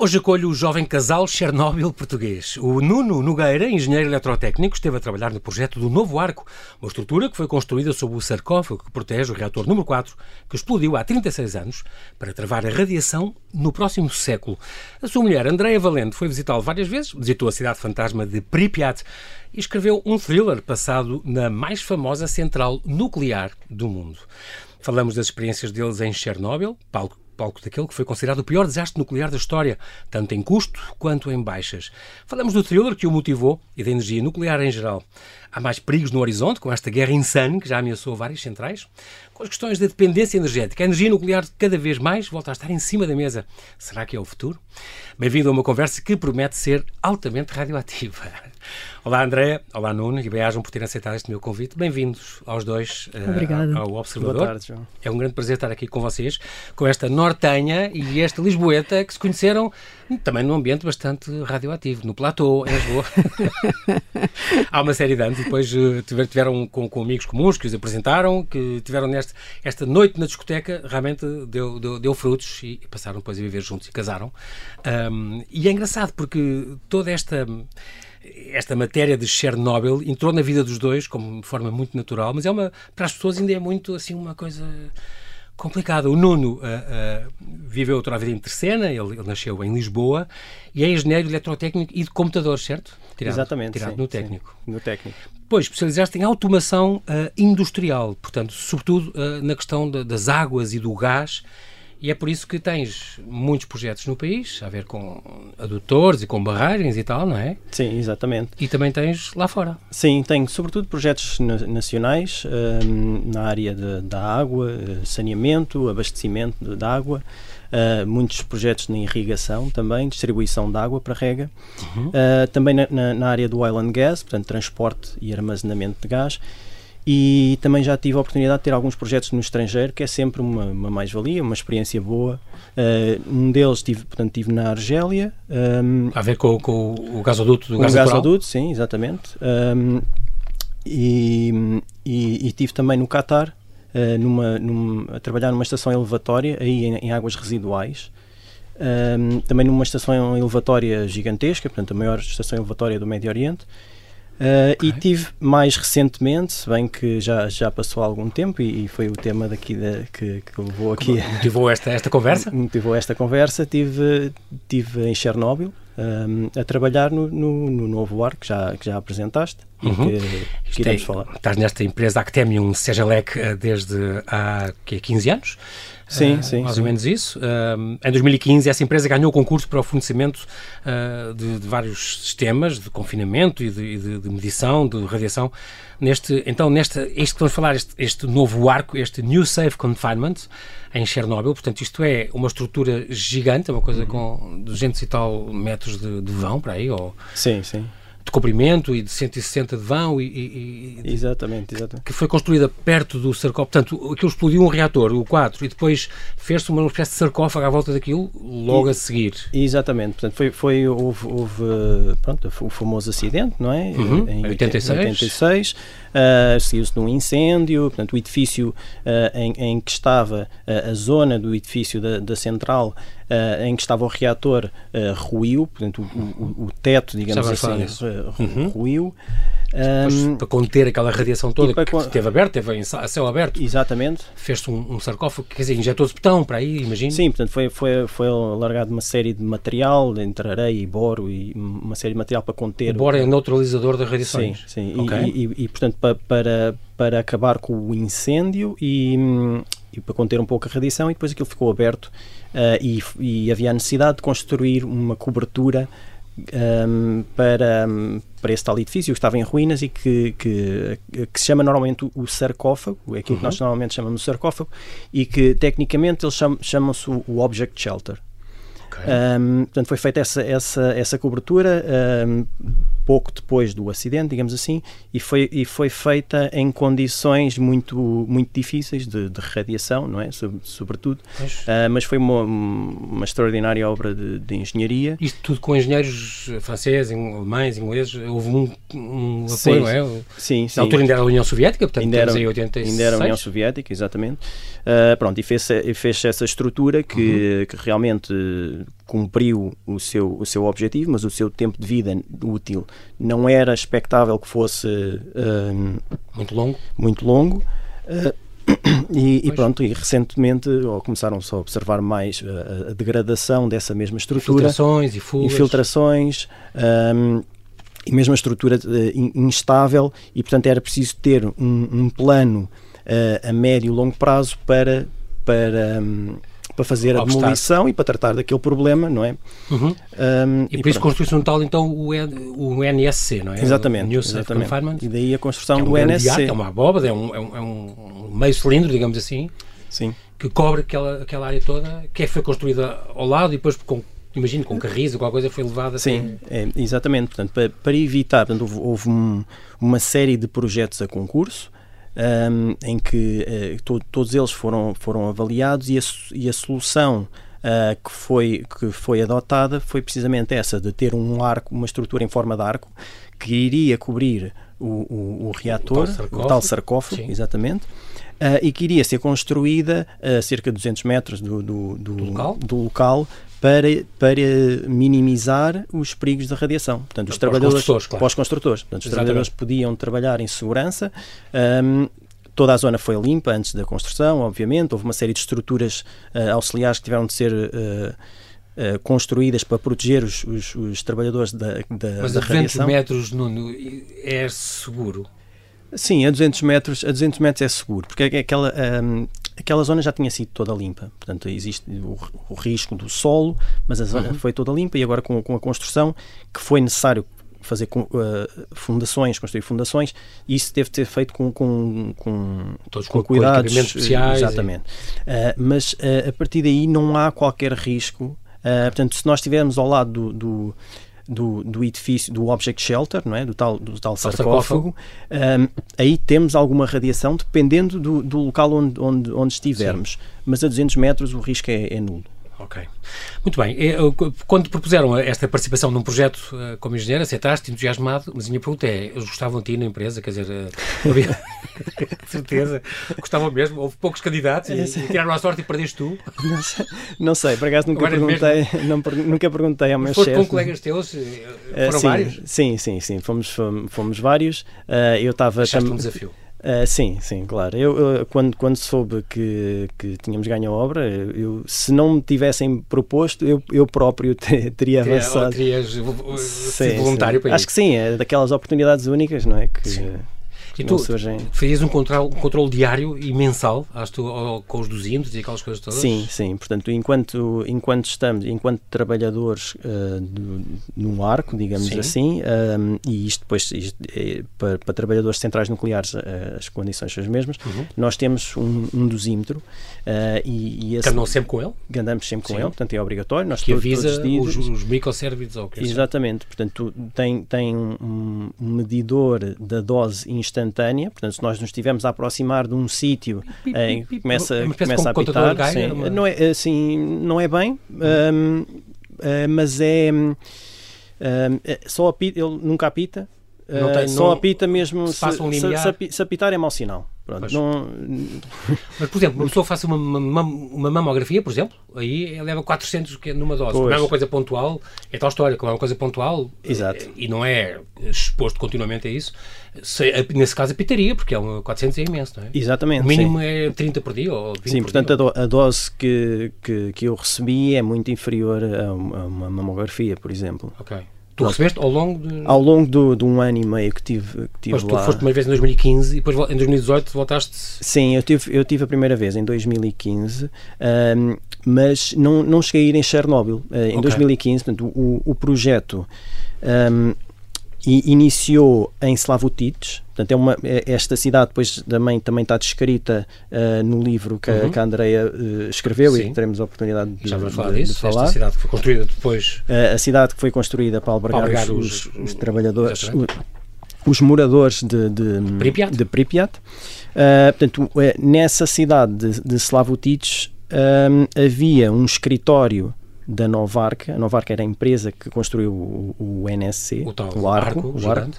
Hoje acolho o jovem casal Chernobyl português. O Nuno Nogueira, engenheiro eletrotécnico, esteve a trabalhar no projeto do Novo Arco, uma estrutura que foi construída sob o sarcófago que protege o reator número 4, que explodiu há 36 anos, para travar a radiação no próximo século. A sua mulher, Andréa Valente, foi visitá-lo várias vezes, visitou a cidade fantasma de Pripyat e escreveu um thriller passado na mais famosa central nuclear do mundo. Falamos das experiências deles em Chernobyl, palco palco daquele que foi considerado o pior desastre nuclear da história, tanto em custo quanto em baixas. Falamos do thriller que o motivou e da energia nuclear em geral. Há mais perigos no horizonte, com esta guerra insane que já ameaçou várias centrais, com as questões da dependência energética. A energia nuclear cada vez mais volta a estar em cima da mesa. Será que é o futuro? Bem-vindo a uma conversa que promete ser altamente radioativa. Olá, André. Olá, Nuno. E bem-ajam por terem aceitado este meu convite. Bem-vindos aos dois uh, ao Observador. Boa tarde, João. É um grande prazer estar aqui com vocês, com esta nortenha e esta lisboeta que se conheceram também num ambiente bastante radioativo, no Platô, em Lisboa. Há uma série de anos e depois uh, tiveram com, com, amigos comuns que os apresentaram, que tiveram neste, esta noite na discoteca, realmente deu, deu, deu frutos e passaram depois a viver juntos e casaram. Um, e é engraçado porque toda esta esta matéria de Chernobyl entrou na vida dos dois como de forma muito natural, mas é uma para as pessoas ainda é muito assim uma coisa complicada. O Nuno uh, uh, viveu outra vida em Tercena, ele, ele, nasceu em Lisboa e é engenheiro eletrotécnico e de computadores, certo? Tirado, Exatamente. Tirado sim, no técnico. Sim, no técnico. Pois, especializaste em automação uh, industrial, portanto, sobretudo na questão de, das águas e do gás e é por isso que tens muitos projetos no país, a ver com adutores e com barragens e tal, não é? Sim, exatamente. E também tens lá fora? Sim, tenho sobretudo projetos nacionais um, na área de, da água, eh, saneamento, abastecimento de água, uh, muitos projetos na irrigação também, distribuição de água para rega, uhum. uh, também na, na, na, área do oil and gas, portanto transporte e armazenamento de gás e também já tive a oportunidade de ter alguns projetos no estrangeiro, que é sempre uma, uma mais-valia, uma experiência boa. Uh, um deles tive, portanto, tive na Argélia. Um, a ver com, com o gasoduto do gás natural? O gasoduto, sim, exatamente. Um, e, e, e, tive também no Qatar, uh, numa, numa, a trabalhar numa estação elevatória, aí em, em águas residuais. Um, também numa estação elevatória gigantesca, portanto, a maior estação elevatória do Médio Oriente. Uh, okay. E tive mais recentemente, se bem que já, já passou algum tempo e, e foi o tema daqui da, que, que levou aqui. Motivou esta, esta conversa? Motivou esta conversa. Tive, tive em Chernobyl um, a trabalhar no, no, no, novo ar que já, que já apresentaste uhum. e que, que iremos é, falar. Estás nesta empresa Actemium Sejalec eh, desde há que, 15 anos. Sim, uh, sim. Mais sim. ou menos isso. Uh, em 2015, essa empresa ganhou o concurso para o fornecimento uh, de, de, vários sistemas de confinamento e de, de, de, medição de radiação. Neste, então, neste, este que vamos falar, este, este novo arco, este New Safe Confinement, em Chernobyl, portanto, isto é uma estrutura gigante, uma coisa uhum. com 200 e tal metros de, de vão, para aí, ou... Sim, sim de comprimento e de 160 de vão e, e, e exatamente, exatamente. que foi construída perto do sarcófago. Portanto, aquilo explodiu um reator, o 4, e depois fez-se uma espécie de sarcófago à volta daquilo logo e, a seguir. Exatamente, portanto, foi, foi houve, houve pronto, o famoso acidente, não é? Uhum, em 86. 86 uh, seguiu-se de um incêndio, portanto, o edifício uh, em, em, que estava, uh, a zona do edifício da, da central uh, em que estava o reator uh, ruiu, portanto, o, o, o teto, digamos assim, uhum. ruiu. Um, para conter aquela radiação toda que con... esteve aberto, teve a céu aberto. Exatamente. Fez-se um, um, sarcófago, quer dizer, injetou-se betão para aí, imagino. Sim, portanto, foi, foi, foi largado uma série de material, entre areia e boro, e uma série de material para conter. O boro é neutralizador das radiações. Sim, sim. Okay. E, e, e, portanto, para, para, para acabar com o incêndio e, e para conter um pouco a radiação, e depois aquilo ficou aberto e, e havia a necessidade de construir uma cobertura um, para, para esse tal edifício que estava em ruínas e que, que, que se chama normalmente o sarcófago, é aquilo uhum. que nós normalmente chamamos de sarcófago, e que tecnicamente eles chamam, chamam-se o Object Shelter. Okay. Um, portanto, foi feita essa, essa, essa cobertura um, pouco depois do acidente, digamos assim, e foi, e foi feita em condições muito, muito difíceis de, de radiação, não é? sobretudo, uh, mas foi uma, uma extraordinária obra de, de, engenharia. Isto tudo com engenheiros franceses, alemães, ingleses, houve um, um apoio, sim, não é? Sim, sim. Na altura ainda era a União Soviética, portanto, ainda era, em 86. Ainda era a União Soviética, exatamente. Uh, pronto, e fez, fez essa estrutura que, uhum. que realmente cumpriu o seu, o seu objetivo, mas o seu tempo de vida útil não era expectável que fosse uh, muito longo. Muito longo. Uh, e, e, pronto, e recentemente ou começaram só a observar mais a, a degradação dessa mesma estrutura. Infiltrações e fugas. Infiltrações. Um, e mesmo a estrutura uh, instável e portanto era preciso ter um, um plano uh, a médio e longo prazo para para um, para fazer a demolição e para tratar daquele problema, não é? Uhum. Um, e, e por isso construiu-se um tal, então, o, o NSC, não é? Exatamente. O exatamente. E daí a construção é um do NSC. Arco, é uma abóbada, é um, é, um, é um meio cilindro, digamos assim, Sim. que cobre aquela, aquela área toda, que é, foi construída ao lado e depois com imagino com carris ou qualquer coisa foi levada sim é, exatamente portanto para, para evitar portanto, houve, houve um, uma série de projetos a concurso um, em que uh, to, todos eles foram, foram avaliados e a, e a solução uh, que, foi, que foi adotada foi precisamente essa, de ter um arco, uma estrutura em forma de arco, que iria cobrir o, o, o reator, o tal sarcófago, o tal sarcófago. exatamente, uh, e que iria ser construída a cerca de 200 metros do, do, do, do local, do local para, para minimizar os perigos da radiação. Portanto, os para trabalhadores, os claro. para os construtores. Portanto, os trabalhadores podiam trabalhar em segurança. Um, toda a zona foi limpa antes da construção, obviamente. Houve uma série de estruturas uh, auxiliares que tiveram de ser uh, uh, construídas para proteger os, os, os trabalhadores da, da, Mas da a 200 metros, Nuno, é seguro? Sim, a 200 metros, a 200 metros é seguro, porque é aquela, um, aquela zona já tinha sido toda limpa. Portanto, existe o, o risco do solo, mas a zona uhum. foi toda limpa e agora com, com a construção que foi necessário fazer com, uh, fundações, construir fundações, e isso deve ter feito com, com, com, Todos com, com cuidados especiais. Exatamente. E... Uh, mas uh, a partir daí não há qualquer risco. portanto, se nós estivermos ao lado do, do do, do edifício, do object shelter, não é? do, tal, do tal sarcófago, um, aí temos alguma radiação dependendo do, do local onde, onde, onde estivermos. Sim. Mas a 200 metros o risco é, é nulo. Ok. Muito bem. Quando propuseram esta participação num projeto eh, como engenheiro, aceitaste, entusiasmado, mas a minha pergunta é, eles gostavam de ti na empresa? Quer dizer, eh, havia... certeza, gostavam mesmo? Houve poucos candidatos e, e tiraram a sorte e perdeste tu? Não sei, não sei por acaso nunca Agora perguntei, não, nunca perguntei ao meu chefe. Com colegas teus? Eh, foram sim, vários? Sim, sim, sim. Fomos, fomos, vários. Uh, eu estava... Achaste um desafio? Uh, sim, sim, claro. Eu, eu, quando, quando soube que, que tínhamos ganho a obra, eu, se não me tivessem proposto, eu, eu próprio te, teria avançado. Terias voluntário sim. para Acho que sim, é daquelas oportunidades únicas, não é? Que, sim. E tu fazias um controle, um controle diário e mensal tu, com os dosímetros e aquelas coisas todas? Sim, sim. Portanto, enquanto, enquanto estamos, enquanto trabalhadores uh, do, num arco, digamos sim. assim, um, eh, e isto depois isto, é, para, para, trabalhadores centrais nucleares uh, as condições são as mesmas, uhum. nós temos um, um dosímetro uh, e, e esse, andam sempre com ele? Andamos sempre com sim. ele, portanto é obrigatório. Nós que avisa os, dias, os, ou o que Exatamente. Portanto, tem, tem um medidor da dose instantânea instantânea, portanto, se nós nos estivermos a aproximar de um sítio em que começa, começa a apitar, sim, não, é, assim, não é bem, um, uh, mas é, um, é só apita, ele nunca apita, uh, tem, só não, apita mesmo se, se, um se, se, se apitar é mau sinal. Pronto, não... Mas, por exemplo, uma pessoa faça uma, uma, uma, mamografia, por exemplo, aí leva 400 que é numa dose. Pois. Como é uma coisa pontual, é tal história, como é uma coisa pontual Exato. e não é exposto continuamente a isso, se, nesse caso apitaria, porque é uma, 400 é imenso, não é? Exatamente. O mínimo sim. é 30 por dia ou 20 Sim, por portanto, dia, a, dose que, que, que eu recebi é muito inferior a uma, a uma mamografia, por exemplo. Ok. Tu recebeste ao longo de... Ao longo do, de um ano e meio que tive, que tive Mas lá. tu foste uma vez em 2015 e depois em 2018 voltaste... Sim, eu tive, eu tive a primeira vez em 2015, um, mas não, não cheguei a ir em Chernobyl. Uh, em okay. 2015, portanto, o, o projeto... Um, iniciou em Slavutich, portanto é uma, é, esta cidade depois também, também está descrita uh, no livro que, uhum. que a Andrea uh, escreveu Sim. e teremos a oportunidade de, Já vamos falar de, disso, de falar. Esta cidade que foi construída depois... Uh, a cidade que foi construída para albergar, para albergar os, os, os, trabalhadores, os, os moradores de, de Pripyat. De Pripyat. portanto, nessa cidade de, de Slavutich havia um escritório da Novarca. A Novarca era a empresa que construiu o, o NSC, o, tal, o arco, arco, o arco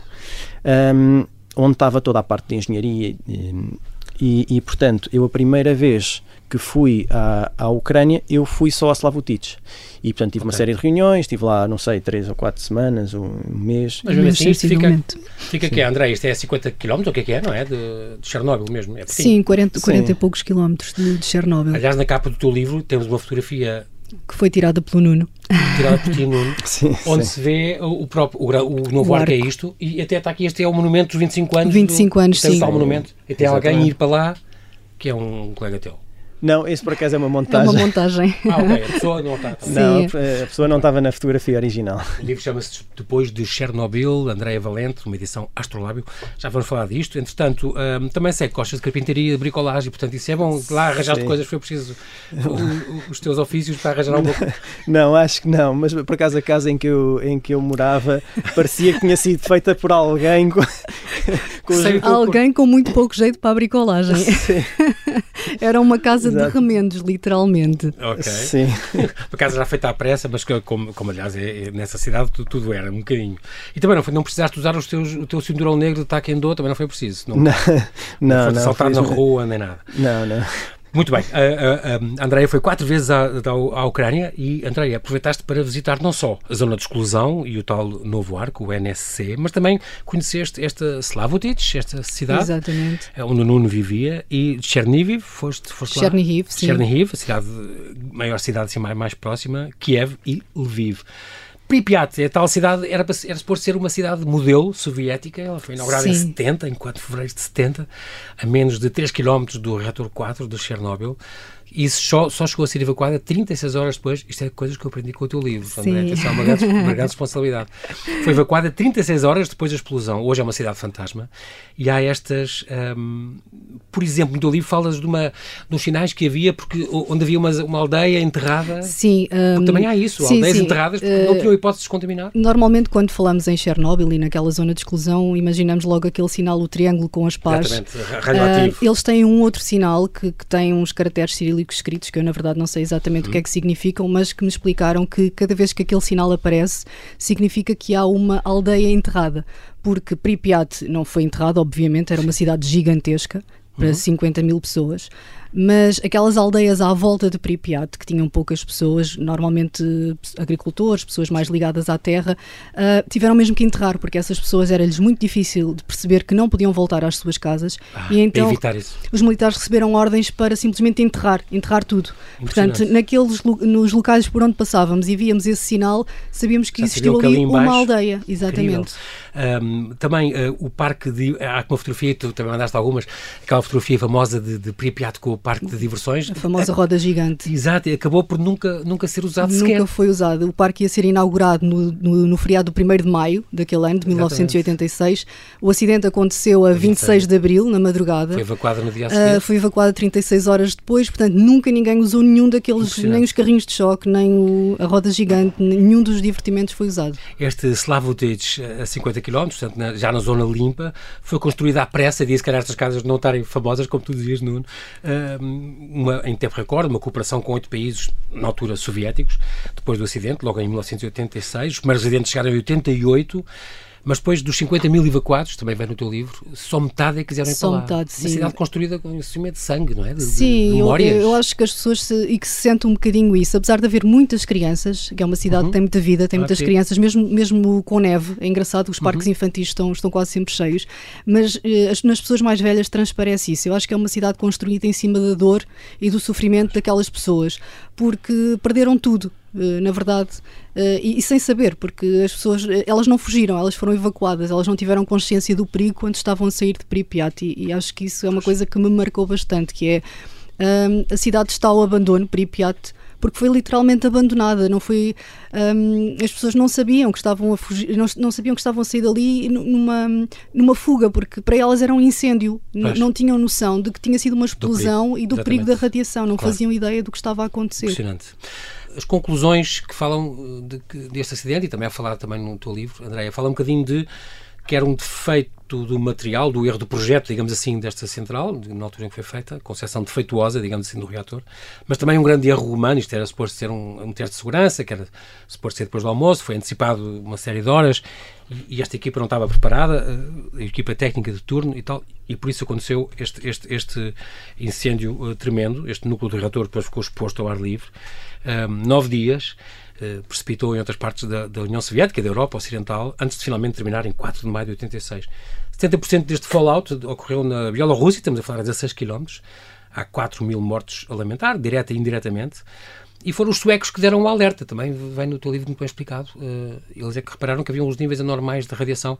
um, onde estava toda a parte de engenharia e, E, e, portanto, eu a primeira vez que fui à, à Ucrânia, eu fui só a Slavutich. E, portanto, tive okay. uma série de reuniões, estive lá, não sei, três ou quatro semanas, um mês. Mas mesmo assim, isto fica, fica que é, André? Isto é 50 km, o que é que é, não é? De, de Chernobyl mesmo? É Sim, 40, 40 Sim. e poucos quilómetros de, de Chernobyl. Aliás, na capa do teu livro temos uma fotografia que foi tirada pelo Nuno. Tirada por ti, Nuno. sim, onde sim. se vê o, próprio, o, o novo o arco. arco. é isto, e até está aqui, este é o monumento dos 25 anos. 25 do, anos, sim. O monumento, e tem alguém ir para lá, que é um colega teu. Não, isso por acaso é uma montagem. É uma montagem. ah, ok. A pessoa não está. Não, a pessoa não estava na fotografia original. O livro chama-se Depois de Chernobyl, Andréia Valente, uma edição Astrolábio. Já vamos falar disto. Entretanto, um, também sei que gostas de carpintaria e de bricolagem, portanto, isso é bom. Lá arranjaste coisas, foi preciso o, os teus ofícios para arranjar alguma coisa. Não, acho que não. Mas por acaso a casa em que eu, em que eu morava parecia que tinha sido feita por alguém com, com alguém com muito pouco jeito para a bricolagem. Era uma casa casa Exato. de remendos, literalmente. Ok. Sim. Uma casa já feita à pressa, mas que, como, como aliás é, é, nessa cidade tudo, tudo, era, um bocadinho. E também não, foi, não precisaste usar os teus, o teu cinturão negro de taekwondo, também não foi preciso. Não, não, não. não, não saltar na rua, nem nada. Não, não. Muito bem. A, a, a Andréia foi quatro vezes à, à, Ucrânia e, Andréia, aproveitaste para visitar não só a zona de exclusão e o tal novo arco, o NSC, mas também conheceste esta Slavutich, esta cidade Exatamente. onde o Nuno vivia, e Chernihiv, foste, foste Chernihiv, sim. Chernihiv, a cidade, maior cidade assim, mais, mais próxima, Kiev e Lviv. Pripyat, a tal cidade, era, era suposto ser uma cidade modelo soviética, ela foi inaugurada Sim. em 70, em 4 de fevereiro de 70, a menos de 3 km do reator 4 de Chernobyl. Isso só, só chegou a ser evacuada 36 horas depois. Isto é coisas que eu aprendi com o teu livro. André. Atenção, uma grande, uma grande responsabilidade. Foi evacuada 36 horas depois da explosão. Hoje é uma cidade fantasma. E há estas. Um, por exemplo, no teu livro falas de, uma, uns sinais que havia porque, onde havia uma, uma aldeia enterrada. Sim. Um, também há isso, sim, aldeias sim. enterradas porque uh, não tinham hipótese de descontaminar. Normalmente, quando falamos em Chernobyl e naquela zona de exclusão, imaginamos logo aquele sinal, o triângulo com as pás. Exatamente, radioativo. Uh, eles têm um outro sinal que, que tem uns caracteres cirílicos escritos, que eu na verdade não sei exatamente uhum. o que é que significam, mas que me explicaram que cada vez que aquele sinal aparece, significa que há uma aldeia enterrada. Porque Pripyat não foi enterrada, obviamente, era uma cidade gigantesca para uhum. 50 mil pessoas mas aquelas aldeias à volta de Pripyat, que tinham poucas pessoas, normalmente agricultores, pessoas mais ligadas à terra, uh, tiveram mesmo que enterrar, porque essas pessoas era-lhes muito difícil de perceber que não podiam voltar às suas casas. Ah, e então os militares receberam ordens para simplesmente enterrar, enterrar tudo. Portanto, naqueles nos locais por onde passávamos e víamos esse sinal, sabíamos que Já existiu ali, ali uma aldeia. Exatamente. Um, também uh, o parque de. Há uma fotografia, tu também mandaste algumas, aquela fotografia famosa de, de Pripyat com o parque de diversões. A famosa roda gigante. Exato, e acabou por nunca, nunca ser usado nunca sequer. Nunca foi usado. O parque ia ser inaugurado no, no, no feriado do 1 de maio daquele ano, de 1986. O acidente aconteceu a 26, 26 de abril, na madrugada. Foi evacuada no dia a seguir. Uh, foi evacuada 36 horas depois, portanto nunca ninguém usou nenhum daqueles, nem os carrinhos de choque, nem o, a roda gigante, nenhum dos divertimentos foi usado. Este Slavutich, a 50 km, portanto, na, já na zona limpa, foi construído à pressa, disse que estas casas não estarem famosas, como tu dizias, Nuno, uh, uma, em tempo recorde, uma cooperação com oito países, na altura soviéticos, depois do acidente, logo em 1986. Os primeiros acidentes chegaram em 88 mas depois dos 50 mil evacuados, também vem no teu livro, só metade é que quiseram ir só para lá. Metade, sim. Uma cidade construída com cima de sangue, não é? De, sim, de memórias. Eu, eu, acho que as pessoas se, e que se sentem um bocadinho isso, apesar de haver muitas crianças, que é uma cidade uhum. que tem muita vida, tem muitas crianças, mesmo, mesmo com neve, é engraçado, os parques uhum. infantis estão, estão quase sempre cheios, mas eh, nas pessoas mais velhas transparece isso. Eu acho que é uma cidade construída em cima da dor e do sofrimento daquelas pessoas, porque perderam tudo na verdade, eh, e, sem saber, porque as pessoas, eh, elas não fugiram, elas foram evacuadas, elas não tiveram consciência do perigo quando estavam a sair de Pripyat, e, e acho que isso é uma coisa que me marcou bastante, que é um, a cidade está ao abandono, Pripyat, porque foi literalmente abandonada, não foi um, as pessoas não sabiam que estavam a fugir, não, não, sabiam que estavam a sair dali numa, numa fuga, porque para elas era um incêndio, não tinham noção de que tinha sido uma explosão do e do Exatamente. perigo da radiação, não claro. faziam ideia do que estava a acontecer. Impressionante as conclusões que falam de, deste acidente, e também a falar também no teu livro, Andréia, fala um bocadinho de que era um defeito do material, do erro do projeto, digamos assim, desta central, na altura em que foi feita, concepção defeituosa, digamos assim, do reator, mas também um grande erro humano, isto era suposto ser um, um teste de segurança, que era suposto ser depois do almoço, foi antecipado uma série de horas, e, e esta equipa não estava preparada, a equipa técnica de turno e tal, e por isso aconteceu este, este, este incêndio uh, tremendo. Este núcleo do reator depois ficou exposto ao ar livre. Um, nove dias, uh, precipitou em outras partes da, da, União Soviética, da Europa Ocidental, antes de finalmente terminar em 4 de maio de 86. 70% deste fallout ocorreu na Bielorrússia, estamos a falar a 16 km. Há 4 mil mortos a lamentar, direta e indiretamente. E foram os suecos que deram o alerta, também vem no teu livro muito bem explicado. Uh, eles é que repararam que haviam os níveis anormais de radiação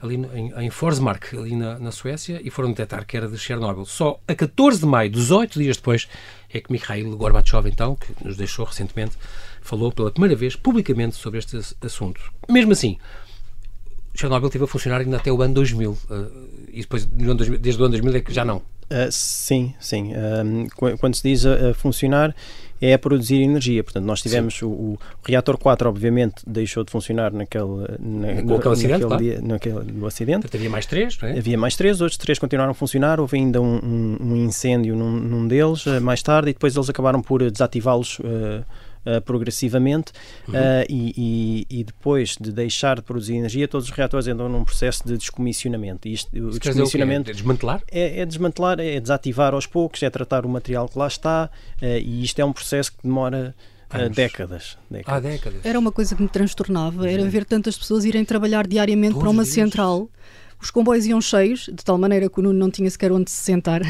ali no, em, em Forsmark, ali na, na, Suécia, e foram detectar que era de Chernobyl. Só a 14 de maio, 18 dias depois, é que Mikhail Gorbachev, então, que nos deixou recentemente, falou pela primeira vez publicamente sobre este assunto. Mesmo assim, Chernobyl esteve a funcionar ainda até o ano 2000, uh, eh, e depois, desde o ano 2000, é que já não. Uh, sim, sim. quando se diz a, a funcionar, é a produzir energia. Portanto, nós tivemos o, o, reator 4, obviamente, deixou de funcionar naquele, na, no, aquele acidente, naquele dia, naquele, acidente. Portanto, havia mais três, não é? Havia mais três, outros três continuaram a funcionar. Houve ainda um, um, um incêndio num, num, deles uh, mais tarde e depois eles acabaram por desativá-los. Uh, uh, progressivamente uhum. uh, e, e, e, depois de deixar de produzir energia, todos os reatores entram num processo de descomissionamento. E isto, o descomissionamento é desmantelar? É, é, desmantelar, é desativar aos poucos, é tratar o material que lá está uh, e isto é um processo que demora décadas, décadas. Há décadas. Era uma coisa que me transtornava, era uhum. ver tantas pessoas irem trabalhar diariamente Todos para uma central os comboios iam cheios, de tal maneira que o Nuno não tinha sequer onde se sentar.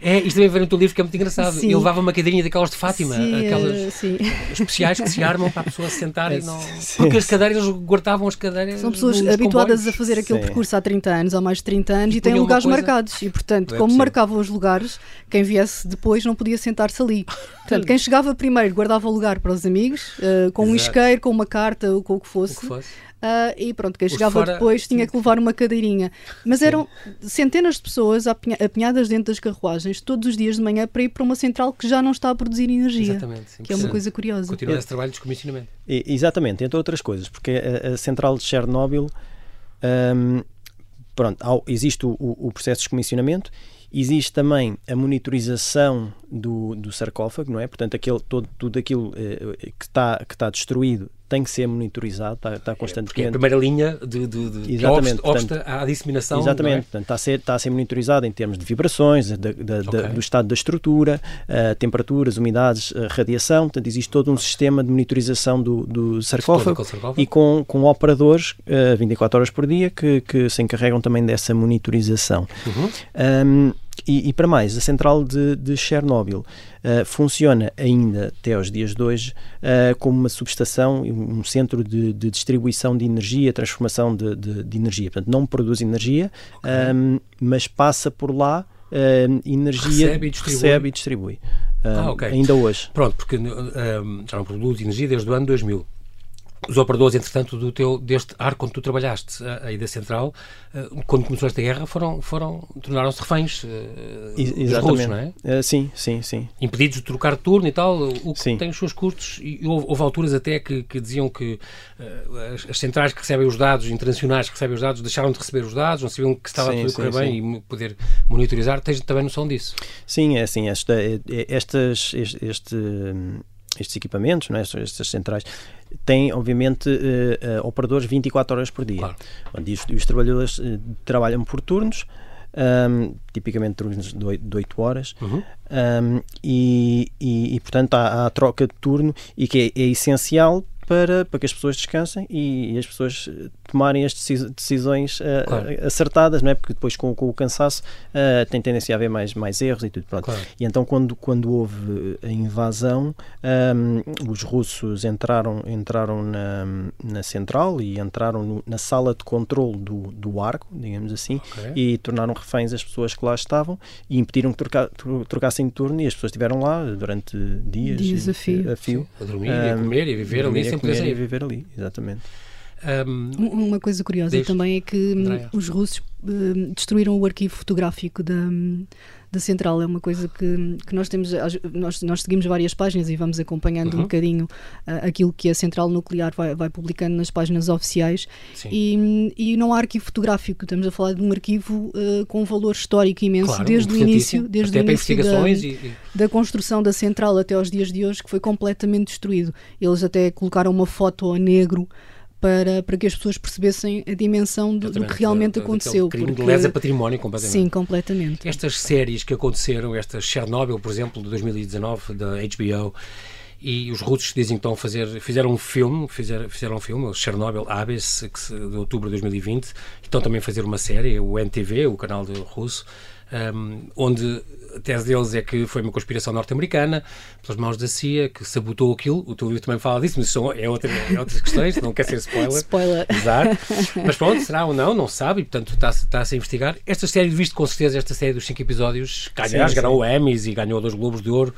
É, isto também ver no teu livro que é muito engraçado. Sim. Eu levava uma cadeirinha daquelas de Fátima, sim, aquelas sim. especiais que se armam para a pessoa se sentar e não. Porque as cadeiras, guardavam as cadeiras. São pessoas habituadas comboios. a fazer aquele percurso há 30 anos, há mais de 30 anos, e, e têm lugares coisa... marcados. E, portanto, é como marcavam os lugares, quem viesse depois não podia sentar-se ali. Portanto, quem chegava primeiro guardava o lugar para os amigos, uh, com Exato. um isqueiro, com uma carta ou com o que fosse. O que fosse. Uh, e pronto, quem chegava fora... depois tinha que levar uma cadeirinha. Mas eram centenas de pessoas apinhadas dentro das carruagens todos os dias de manhã para ir para uma central que já não está a produzir energia. Exatamente. Sim, que é uma coisa curiosa. Continua esse trabalho de descomissionamento. exatamente, entre outras coisas, porque a, a central de Chernobyl. Um, pronto, existe o, o, processo de descomissionamento, existe também a monitorização do, do sarcófago, não é? Portanto, aquele, todo, tudo aquilo eh, que está que tá destruído tem que ser monitorizado, está, está constantemente. Porque é a primeira linha de, de, de exatamente, obsta, à disseminação. Exatamente, é? portanto, está, a ser, está a ser monitorizado em termos de vibrações, de, okay. do estado da estrutura, uh, temperaturas, umidades, uh, radiação. Portanto, existe todo um sistema de monitorização do, do sarcófago, sarcófago, e com, com operadores uh, eh, 24 horas por dia que, que se encarregam também dessa monitorização. Uhum. Um, e, e, para mais, a central de, de Chernobyl uh, funciona ainda até aos dias de hoje uh, como uma subestação, um centro de, de distribuição de energia, transformação de, de, energia. Portanto, não produz energia, okay. um, ehm, mas passa por lá uh, energia, recebe e distribui. Recebe e distribui. Ah, okay. Ainda hoje. Pronto, porque já não produz energia desde o ano 2000 os operadores, entretanto, do teu, deste arco onde tu trabalhaste, aí da Central, eh, quando começou esta guerra, foram, foram tornaram-se reféns uh, dos russos, não é? Uh, sim, sim, sim. Impedidos de trocar turno e tal, o que sim. tem os seus custos. E houve, houve alturas até que, que diziam que uh, as, as, centrais que recebem os dados, internacionais que recebem os dados, deixaram de receber os dados, não sabiam que estava sim, tudo a correr bem sim. e poder monitorizar. Tens também noção disso? Sim, é assim. Esta, estas, este, este estes equipamentos, não é? estas centrais, têm, obviamente, uh, uh, operadores 24 horas por dia. Claro. Onde os, os trabalhadores uh, trabalham por turnos, um, tipicamente turnos de 8, de 8 horas, uhum. um, e, e, e, portanto, há, há, a troca de turno e que é, é essencial para, para que as pessoas descansem e, e as pessoas tomarem as decisões uh, claro. acertadas, não é? Porque depois com, com o cansaço uh, tem tendência a haver mais, mais erros e tudo. Pronto. Claro. E então quando, quando houve a invasão, um, os russos entraram, entraram na, na central e entraram no, na sala de controle do, do arco, digamos assim, okay. e tornaram reféns as pessoas que lá estavam e impediram que troca, trocassem de turno e as pessoas estiveram lá durante dias, dias a fio. A, fio. a dormir, um, a comer e a viver ali, sem sair. E viver ali, exatamente. Um, Uma coisa curiosa também é que Andréia. os russos uh, destruíram o arquivo fotográfico da, da central. É uma coisa que, que nós temos. Nós, nós seguimos várias páginas e vamos acompanhando uhum. um bocadinho uh, aquilo que a central nuclear vai, vai publicando nas páginas oficiais. E, e não há arquivo fotográfico. Estamos a falar de um arquivo uh, com um valor histórico imenso claro, desde o início, desde o início da, e... da construção da central até aos dias de hoje, que foi completamente destruído. Eles até colocaram uma foto a negro para, para que as pessoas percebessem a dimensão do, do que realmente aconteceu. Crime porque... de lesa património completamente. Sim, completamente. Estas séries que aconteceram, esta Chernobyl, por exemplo, de 2019, da HBO, e os russos dizem então fazer, fizeram um filme, fizeram, fizeram um filme, o Chernobyl Abyss, de outubro de 2020, estão também a fazer uma série, o NTV, o canal de russo, um, onde a tese deles é que foi uma conspiração norte-americana, pelas mãos da CIA, que sabotou aquilo. O teu livro também fala disso, mas isso é, outra, é outras questões, não quer ser spoiler. Spoiler. Exato. Mas pronto, será ou não, não sabe, e portanto está-se está a investigar. Esta série, visto com certeza, esta série dos cinco episódios, ganhou, ganhou Emmys e ganhou dois Globos de Ouro.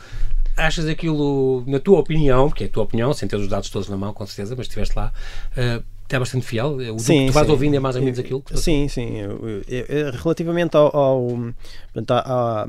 Achas aquilo, na tua opinião, porque é a tua opinião, sem ter os dados todos na mão, com certeza, mas estiveste lá, uh, bastante fiel? O sim, que tu vais sim. ouvindo é mais ou menos aquilo? Que sim, sim. Eu, eu, eu, relativamente ao, ao portanto, à,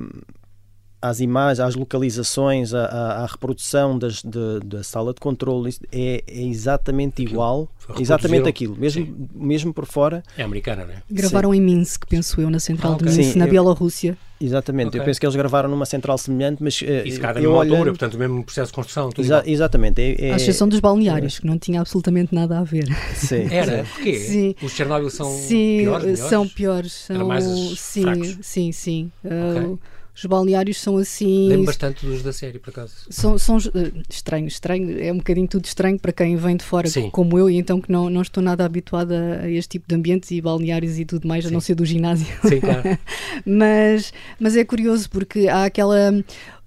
às imagens, às localizações, à, à reprodução das, de, da sala de controle, é, é exatamente igual, exatamente aquilo, mesmo, mesmo por fora. É americana, não é? Gravaram sim. em Minsk, penso eu, na central ah, okay. de Minsk, sim, na Bielorrússia. Exatamente, okay. eu penso que eles gravaram numa central semelhante, mas. Isso cá da mesma olhando... altura, portanto, o mesmo processo de construção. Tudo Exa exatamente. É, é... À exceção dos balneários, que não tinha absolutamente nada a ver. Sim. Era? Porquê? Sim. Os Chernobyl são sim, piores? São piores. São... mais sim, fracos. sim, sim. Okay. Uh, os balneários são assim. Lembro bastante dos da série, por acaso. São, são uh, estranho, estranho. É um bocadinho tudo estranho para quem vem de fora, Sim. como eu, e então que não, não estou nada habituada a este tipo de ambientes e balneários e tudo mais, Sim. a não ser do ginásio. Sim, claro. mas, mas é curioso porque há aquela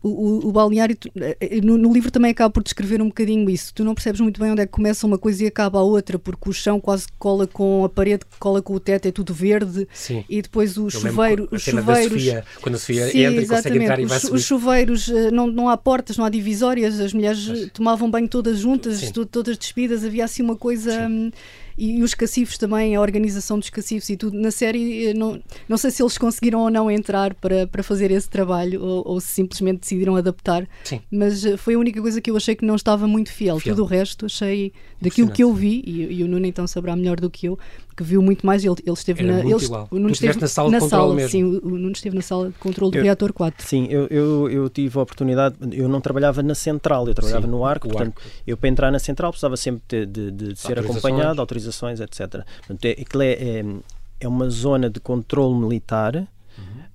o, o, o balneário, eh, no, no, livro também acaba por descrever um bocadinho isso. Tu não percebes muito bem onde é que começa uma coisa e acaba a outra, porque o chão quase cola com a parede, cola com o teto, é tudo verde. Sim. E depois o chuveiro, os chuveiros. Sofia, quando a Sofia sim, entra e consegue entrar e vai os, os chuveiros, eh, não, não há portas, não há divisórias, as mulheres Mas... tomavam banho todas juntas, todas despidas, havia assim uma coisa. Hum, e, os cacifos também, a organização dos cacifos e tudo. Na série, eh, não, não sei se eles conseguiram ou não entrar para, para fazer esse trabalho ou, ou se simplesmente decidiram adaptar. Sim. Mas eh, foi a única coisa que eu achei que não estava muito fiel. fiel. Tudo o resto achei daquilo que eu vi, e, e, o Nuno então saberá melhor do que eu, que viu muito mais. Ele, ele esteve Era na. Muito ele, igual. O Nuno esteve na sala na de controle sala, mesmo. Sim, o, o Nuno esteve na sala de controle do eu, reator 4. Sim, eu, eu, eu tive a oportunidade. Eu não trabalhava na central, eu trabalhava sim, no arco, portanto, arco. eu para entrar na central precisava sempre de, de, de ser acompanhado, autorizações, etc. Portanto, é, é, é, é uma zona de controle militar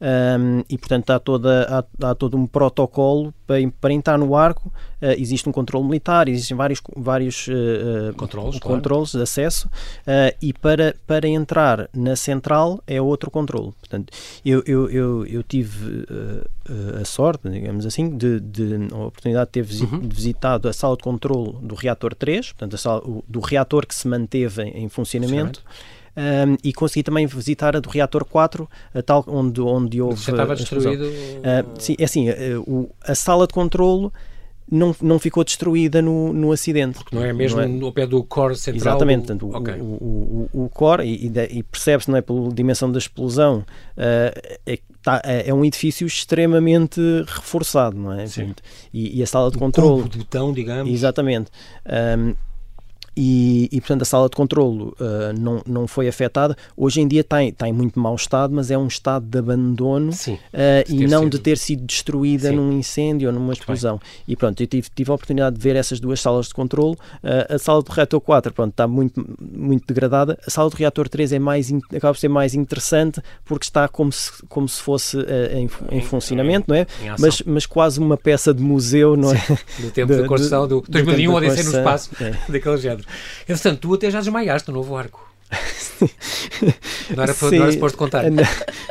um, e portanto há, toda, há, há, todo um protocolo para, para entrar no arco. Uh, existe um controle militar, existem vários, vários uh, controles, controles claro. de acesso uh, e para, para entrar na central é outro controle. Portanto, eu, eu, eu, eu tive a sorte, digamos assim, de, de a oportunidade de ter visi uhum. visitado a sala de controle do reator 3, portanto, a sala, o, do reator que se manteve em, em funcionamento. Um, e consegui também visitar a do reator 4, a tal onde, onde houve. Já estava destruído. Uh, sim, é assim, uh, o, a sala de controlo não, não ficou destruída no, no acidente. Porque não é mesmo não é... ao pé do core central? Exatamente, portanto, o, okay. o, o, o, core, e, e percebe-se, não é, pela dimensão da explosão, uh, é, tá, é, um edifício extremamente reforçado, não é? Sim. E, e, a sala de controle. de botão, digamos. Exatamente. Um, e, e, portanto a sala de controlo uh, não, não foi afetada. Hoje em dia está em, está em muito mau estado, mas é um estado de abandono uh, e não sido. de ter sido destruída Sim. num incêndio ou numa explosão. E pronto, eu tive, tive a oportunidade de ver essas duas salas de controlo. Uh, a sala do reator 4 pronto, está muito, muito degradada. A sala do reator 3 é mais, acaba por ser mais interessante porque está como se, como se fosse em, em, funcionamento, não é? Mas, mas quase uma peça de museu, não é? Do tempo de, de construção do 2001, Odisseia no espaço, é. daquele género. Entretanto, tu até já desmaiaste no novo arco. Não era, para, não era suposto contar. Não,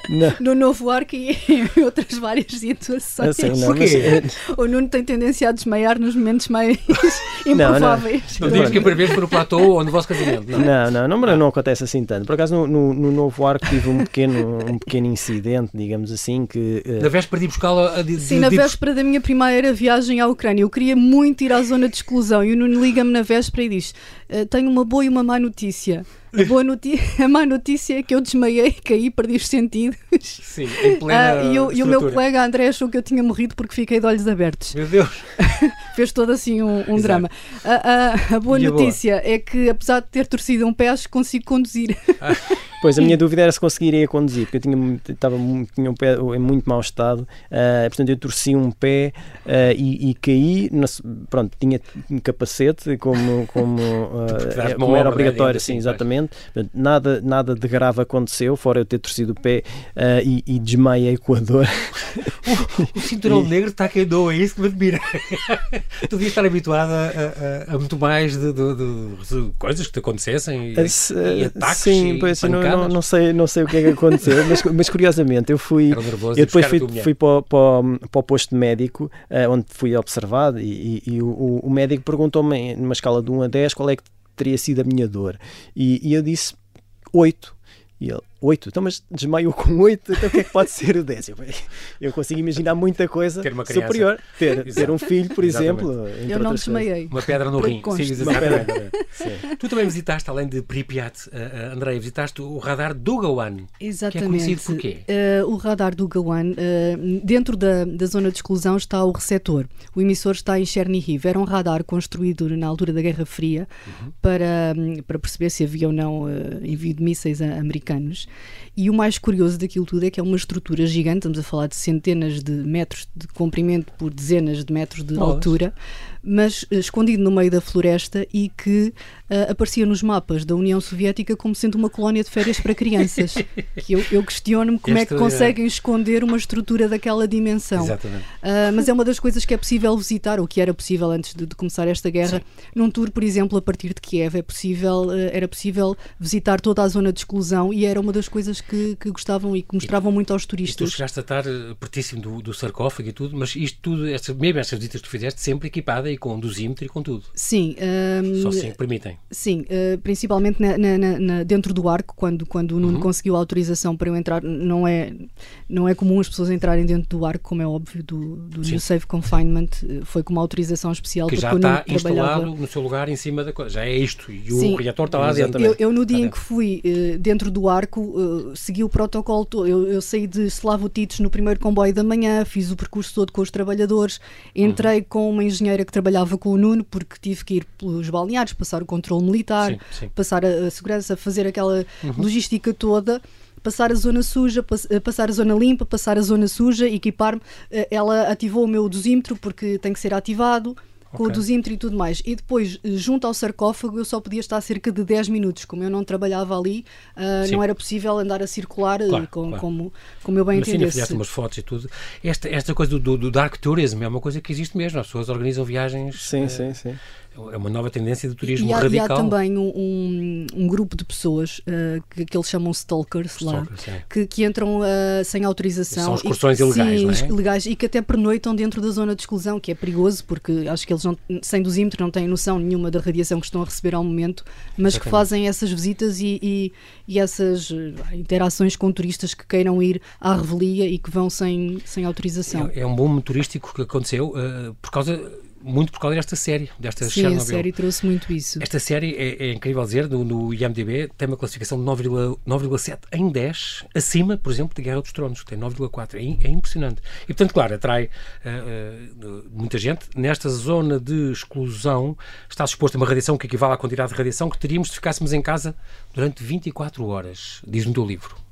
não. No novo arco e em outras várias situações. Sei, não, Porquê? Mas, o Nuno tem tendência a desmaiar nos momentos mais improváveis. Não, não. digas que a primeira vez foi no platô ou no vosso casamento. Não, não, não, não, não, não acontece assim tanto. Por acaso, no, no, no, novo arco tive um pequeno, um pequeno incidente, digamos assim, que... Uh... Na véspera de ir buscá-la... Sim, na véspera da minha primeira viagem à Ucrânia. Eu queria muito ir à zona de exclusão e o Nuno liga-me na véspera e diz uh, tenho uma boa e uma má notícia A, boa notícia, a má notícia é que eu desmaiei, caí, perdi os sentidos. Sim, em plena uh, e, o, e, o meu colega André achou que eu tinha morrido porque fiquei de olhos abertos. Meu Deus! Fez todo assim um, um drama. A, a, a boa e notícia boa? é que, apesar de ter torcido um pé, acho que consigo conduzir. Ah. Pois, a minha dúvida era se conseguiria conduzir, porque eu tinha, estava, tinha um pé em muito mau estado, uh, portanto eu torci um pé uh, e, e, caí, no, pronto, tinha um capacete, como, como, uh, como era obrigatório, né, sim, assim, exatamente, nada, nada de grave aconteceu, fora eu ter torcido o pé e, e desmaiei com a dor. o, o cinturão e... negro está quem é isso que me admira. tu devias estar habituado a, a, muito mais de, de, de, coisas que te acontecessem e, e ataques sim, e pois, não, não, não, sei, não sei o que é que aconteceu, mas, mas curiosamente eu fui. Eu depois fui, fui para, para, para, o posto médico, uh, onde fui observado, e, e, e o, o, médico perguntou-me, numa escala de 1 a 10, qual é que teria sido a minha dor. E, e eu disse 8. E ele, 8, então mas desmaiou com 8, então o que é que pode ser o 10? Eu, eu consigo imaginar muita coisa ter superior. Ter, ter um filho, por exemplo. Eu não desmaiei. Uma pedra no rim. Sim, uma pedra. Sim. Tu também visitaste, além de Pripyat, uh, Andréia, visitaste o radar Dugawan. Exatamente. Que é conhecido por quê? Uh, o radar Dugawan, uh, dentro da, da zona de exclusão está o receptor. O emissor está em Chernihiv. Era um radar construído na altura da Guerra Fria uhum. para, para perceber se havia ou não uh, envio de mísseis americanos. E o mais curioso daquilo tudo é que é uma estrutura gigante, estamos a falar de centenas de metros de comprimento por dezenas de metros de altura, mas uh, escondido no meio da floresta e que uh, aparecia nos mapas da União Soviética como sendo uma colónia de férias para crianças. que eu, eu questiono-me como Esta é que conseguem é... esconder uma estrutura daquela dimensão. Exatamente. Uh, mas é uma das coisas que é possível visitar, ou que era possível antes de, de começar esta guerra. Sim. Num tour, por exemplo, a partir de Kiev, é possível, era possível visitar toda a zona de exclusão e era uma das coisas que, que gostavam e que mostravam e, muito aos turistas. Tu chegaste a estar pertíssimo do, do sarcófago e tudo, mas isto tudo, esta, mesmo estas visitas que tu fizeste, sempre equipada e com dosímetro e com tudo. Sim. Um, Só assim permitem. Sim, uh, principalmente na, na, na, dentro do arco, quando, quando o Nuno uhum. conseguiu a autorização para eu entrar, não é, não é comum as pessoas entrarem dentro do arco, como é óbvio, do, do New Safe Confinement, eh, foi com uma autorização especial. Que já está instalado no seu lugar em cima da coisa, já é isto, e o Sim, reator está lá dentro eu, eu, no dia em que fui uh, dentro do arco, uh, segui o protocolo, eu, eu saí de Slavotites no primeiro comboio da manhã, fiz o percurso todo com os trabalhadores, entrei uhum. com uma engenheira que trabalhava com o Nuno, porque tive que ir pelos balneários, passar o controle militar, sim, sim. passar a, a, segurança, fazer aquela uhum. logística toda passar a zona suja, eh, passar a zona limpa, passar a zona suja, equipar-me. Eh, ela ativou o meu dosímetro porque tem que ser ativado com okay. o dosímetro e tudo mais. E depois, eh, junto ao sarcófago, eu só podia estar cerca de 10 minutos. Como eu não trabalhava ali, uh, não era possível andar a circular claro, com, claro. Como, como eu bem Mas entendesse. Sim, fizeste umas fotos e tudo. Esta, esta coisa do, do, dark tourism é uma coisa que existe mesmo. As pessoas organizam viagens. Sim, uh, sim, sim é uma nova tendência do turismo e há, radical. E há também um, um, um grupo de pessoas uh, que, que, eles chamam stalkers, stalkers lá, é. que, que, entram uh, sem autorização. São excursões e, ilegais, sim, é? ilegais e que até pernoitam dentro da zona de exclusão, que é perigoso, porque acho que eles não, sem dosímetro não têm noção nenhuma da radiação que estão a receber ao momento, mas Exatamente. que fazem essas visitas e, e, e, essas eh, interações com turistas que queiram ir à revelia e que vão sem, sem autorização. É, é um boom turístico que aconteceu uh, por causa muito por causa desta série, desta Sim, Chernobyl. a série trouxe muito isso. Esta série, é, é incrível dizer, no, no, IMDB tem uma classificação de 9,7 em 10, acima, por exemplo, de Guerra dos Tronos, que tem 9,4. É, é, impressionante. E, portanto, claro, atrai uh, uh, muita gente. Nesta zona de exclusão está exposto a uma radiação que equivale à quantidade de radiação que teríamos se ficássemos em casa durante 24 horas, diz-me do livro.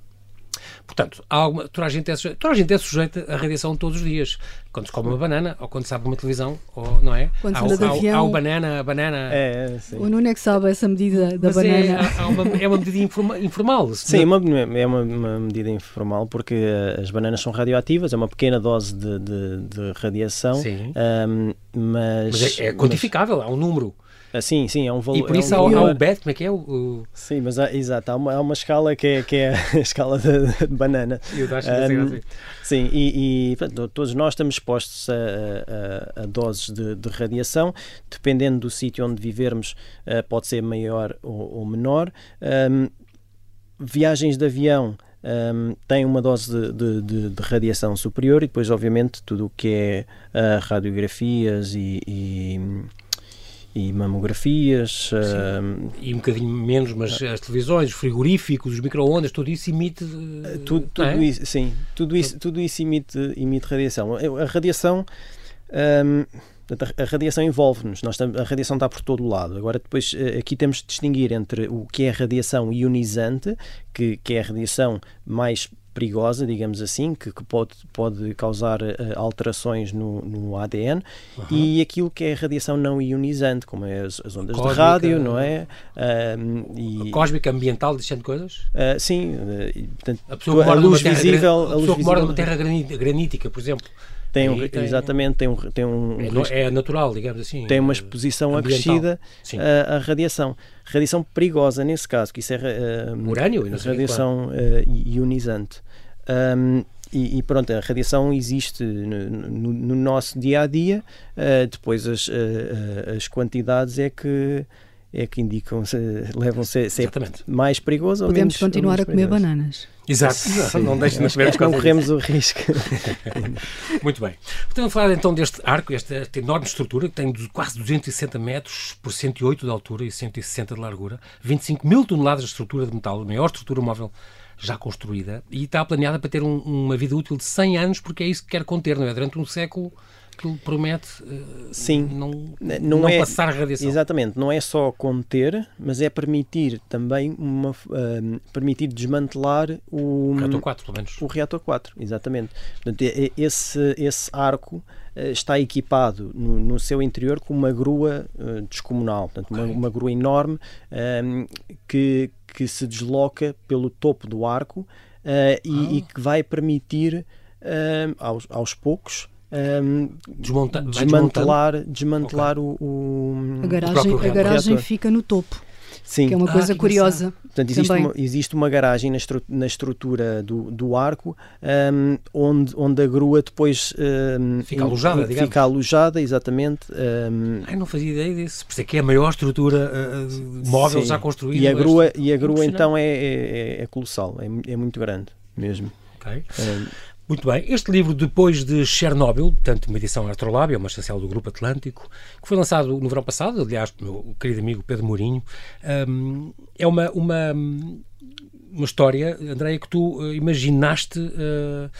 Portanto, alguma, toda, a gente é sujeita, toda a gente é sujeita à radiação todos os dias. Quando se come uma banana, ou quando se abre uma televisão, ou, não é? Quando se anda avião. Há o banana, a banana... É, sim. O Nuno é que sabe essa medida da Mas é, banana. É, há uma, é uma medida informa, informal. Sim, uma, é uma, uma, medida informal, porque eh, as bananas são radioativas, é uma pequena dose de, de, de radiação. Sim. Um, mas, mas é, é quantificável, mas, há um número. Ah, sim, sim, é um valor. E por isso é um há, há, o BET, como é que é? O, o... Sim, mas há, exato, há uma, há uma escala que é, que é a escala de, de banana. E o Dash um, Sim, e, e portanto, todos nós estamos expostos a, a, a doses de, de, radiação, dependendo do sítio onde vivermos, uh, pode ser maior ou, ou menor. Um, viagens de avião um, tem uma dose de, de, de, de, radiação superior e depois, obviamente, tudo o que é uh, radiografias e, e e mamografias. Uh, e um bocadinho menos, mas as televisões, os frigoríficos, os micro-ondas, tudo isso emite. Uh, tudo, tudo é? isso, sim, tudo isso, tudo isso emite, emite radiação. A radiação. Um, a radiação envolve-nos, a radiação está por todo o lado. Agora, depois, eh, aqui temos de distinguir entre o que é radiação ionizante, que, que é a radiação mais perigosa, digamos assim, que, que pode, pode causar uh, alterações no, no ADN, uhum. e aquilo que é radiação não ionizante, como é as, as ondas cósmica, de rádio, não é? Uh, e, cósmica, ambiental, dizendo coisas? Uh, sim, portanto, a, pessoa a luz visível. A, a pessoa que mora numa terra granítica, por exemplo. Tem um, tem, exatamente, tem um, tem um é, é, natural, digamos assim. Tem uma exposição acrescida à radiação. Radiação perigosa, nesse caso, que isso é uh, urânio, radiação uh, ionizante. Um, e, e, pronto, a radiação existe no, no, no nosso dia a dia, uh, depois as, uh, as quantidades é que é que indicam, se, levam se, se é mais perigoso ou Podemos menos, continuar a comer bananas. Exato, não deixe de comer Não corremos o risco. Muito bem. Podemos falar então deste arco, esta, esta, enorme estrutura que tem quase 260 metros por 108 de altura e 160 de largura, 25 mil toneladas de estrutura de metal, a maior estrutura móvel já construída e está planeada para ter um, uma vida útil de 100 anos, porque é isso que quer conter, não é? Durante um século que promete uh, Sim, não, não, não é, passar radiação. Exatamente, não é só conter, mas é permitir também uma, uh, permitir desmantelar o, o reator 4, pelo menos. O reator 4, exatamente. Portanto, esse, esse arco uh, está equipado no, no, seu interior com uma grua descomunal, portanto, okay. uma, uma, grua enorme que, que se desloca pelo topo do arco e, oh. e, que vai permitir aos, aos poucos um, Desmonta desmantelar, desmantelar okay. o, o, A garagem, o a garagem fica no topo. Sim. Que é uma ah, coisa curiosa. Portanto, existe uma, existe uma, garagem na, estru na estrutura do, do arco um, onde, onde a grua depois um, fica alojada, digamos. Fica alojada, exatamente. Um, Ai, não fazia ideia disso. Por isso é que é a maior estrutura uh, móvel sim. já construída. E a grua, e a grua então é, é, é colossal, é, é muito grande mesmo. Okay. Muito bem. Este livro, depois de Chernobyl, portanto, uma edição Astrolábia, uma essencial do Grupo Atlântico, que foi lançado no verão passado, aliás, pelo meu querido amigo Pedro Mourinho, um, é uma, uma, uma história, Andréia, que tu uh, imaginaste. Uh,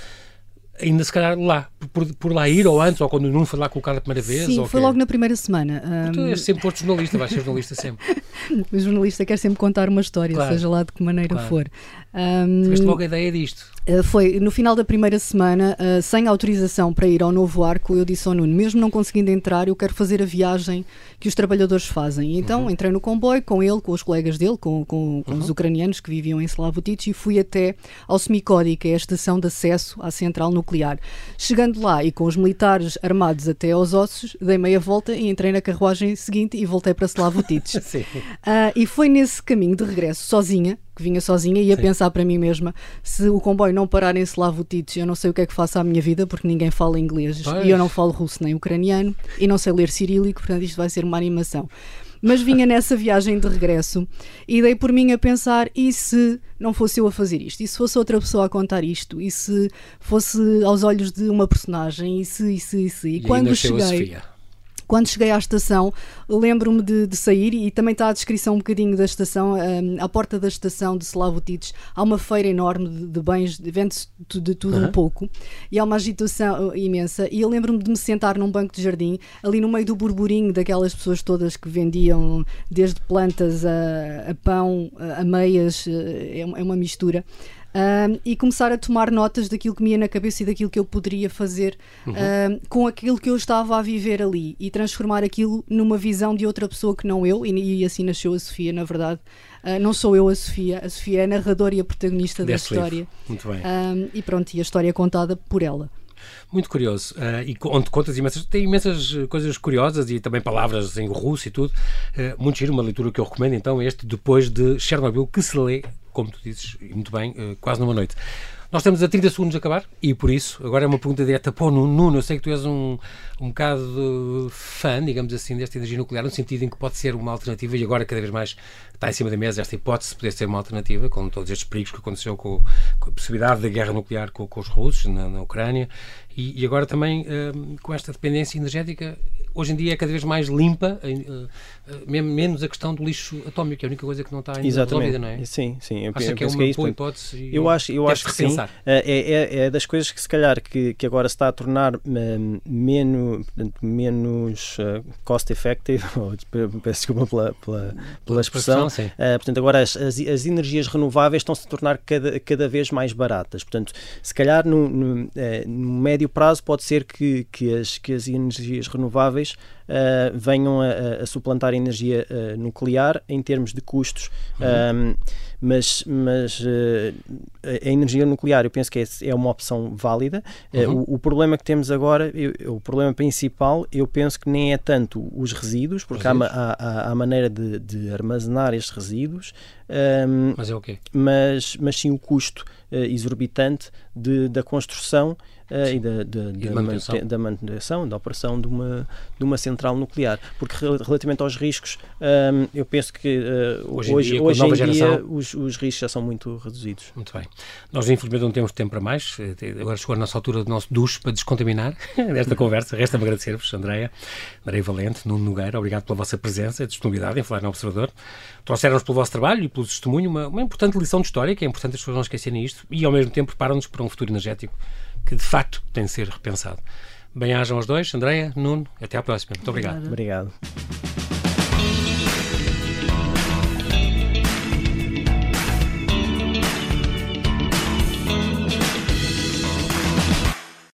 ainda se calhar lá, por, por lá ir ou antes, ou quando o Nuno foi lá colocar a primeira vez? Sim, foi logo na primeira semana. Um... Tu és sempre posto jornalista, vais ser jornalista sempre. o jornalista quer sempre contar uma história, claro. seja lá de que maneira claro. for. Um... Tiveste logo a ideia disto? Uh, foi no final da primeira semana, uh, sem autorização para ir ao novo arco, eu disse ao Nuno, mesmo não conseguindo entrar, eu quero fazer a viagem que os trabalhadores fazem. E então uhum. entrei no comboio com ele, com os colegas dele, com, com, com uhum. os ucranianos que viviam em Slavutich e fui até ao Smikodi, que é a estação de acesso à central nuclear. Chegando lá e com os militares armados até aos ossos, dei meia volta e entrei na carruagem seguinte e voltei para Slavutich. uh, e foi nesse caminho de regresso, sozinha, que vinha sozinha e ia Sim. pensar para mim mesma se o comboio não parar em Slavutich, eu não sei o que é que faço à minha vida porque ninguém fala inglês pois. e eu não falo russo nem ucraniano e não sei ler cirílico, portanto isto vai ser uma animação. Mas vinha nessa viagem de regresso e dei por mim a pensar: e se não fosse eu a fazer isto? E se fosse outra pessoa a contar isto? E se fosse aos olhos de uma personagem? E se, e se, e se? E, e quando cheguei. Quando cheguei à estação, lembro-me de, de, sair e também está a descrição um bocadinho da estação. Um, à porta da estação de Slavutites há uma feira enorme de, de bens, vende-se de tudo uhum. um pouco e há uma agitação uh, imensa. E eu lembro-me de me sentar num banco de jardim, ali no meio do burburinho daquelas pessoas todas que vendiam desde plantas a, a pão, a, a meias, uh, é, é uma mistura um, e começar a tomar notas daquilo que me ia na cabeça e daquilo que eu poderia fazer uhum. um, com aquilo que eu estava a viver ali e transformar aquilo numa visão de outra pessoa que não eu, e, e assim nasceu a Sofia, na verdade. Uh, não sou eu a Sofia, a Sofia é a narradora e a protagonista Desse da história. Livro. Muito bem. Um, e pronto, e a história é contada por ela. Muito curioso. Uh, e onde contas imensas. Tem imensas coisas curiosas e também palavras em russo e tudo. Uh, muito giro, uma leitura que eu recomendo então, este depois de Chernobyl, que se lê como tu dizes, e muito bem, uh, quase numa noite. Nós estamos a 30 segundos de acabar e por isso, agora é uma pergunta direta para o Nuno. Eu sei que tu és um, um bocado fã, digamos assim, desta energia nuclear, no sentido em que pode ser uma alternativa e agora cada vez mais está em cima da mesa esta hipótese de poder ser uma alternativa, com todos estes perigos que aconteceu com, com a possibilidade da guerra nuclear com, com os russos na, na Ucrânia e, e, agora também um, com esta dependência energética hoje em dia é cada vez mais limpa, uh, menos a questão do lixo atómico, que é a única coisa que não está ainda Exatamente. resolvida, não é? Sim, sim. Eu Acha que é uma que é boa hipótese? Eu acho, eu acho que sim. É, é, é, das coisas que se calhar que, que agora se está a tornar um, menos, menos uh, cost effective, peço desculpa pela, pela, pela expressão. Uh, portanto, agora as, as, as, energias renováveis estão-se a tornar cada, cada vez mais baratas. Portanto, se calhar no, no, uh, no médio prazo pode ser que, que, as, que as energias renováveis uh, venham a, a, suplantar a energia uh, nuclear em termos de custos. Uhum. Um, mas, mas uh, a energia nuclear eu penso que é, é uma opção válida. Uhum. O, o, problema que temos agora, eu, o problema principal, eu penso que nem é tanto os resíduos, porque resíduos. Há, há, há, maneira de, de armazenar estes resíduos. Um, mas é o quê? Mas, mas sim o custo exorbitante de, da construção uh, e, da, da, e da, manutenção. da, manutenção, da operação de uma, de uma central nuclear. Porque relativamente aos riscos, um, eu penso que uh, hoje, hoje, dia, hoje em geração... dia os, os, riscos já são muito reduzidos. Muito bem. Nós infelizmente não temos tempo para mais. Eh, agora chegou a nossa altura do nosso duche para descontaminar desta conversa. Resta-me agradecer-vos, Andréia, Andréia Valente, Nuno Nogueira, obrigado pela vossa presença e disponibilidade em falar no Observador. Trouxeram-nos pelo vosso trabalho e pelo testemunho uma, uma importante lição de história, que é importante as pessoas não esquecerem isto, e ao mesmo tempo preparam-nos para um futuro energético que de facto tem de ser repensado. Bem-ajam aos dois, Andréia, Nuno, até à próxima. Muito obrigado. Obrigado.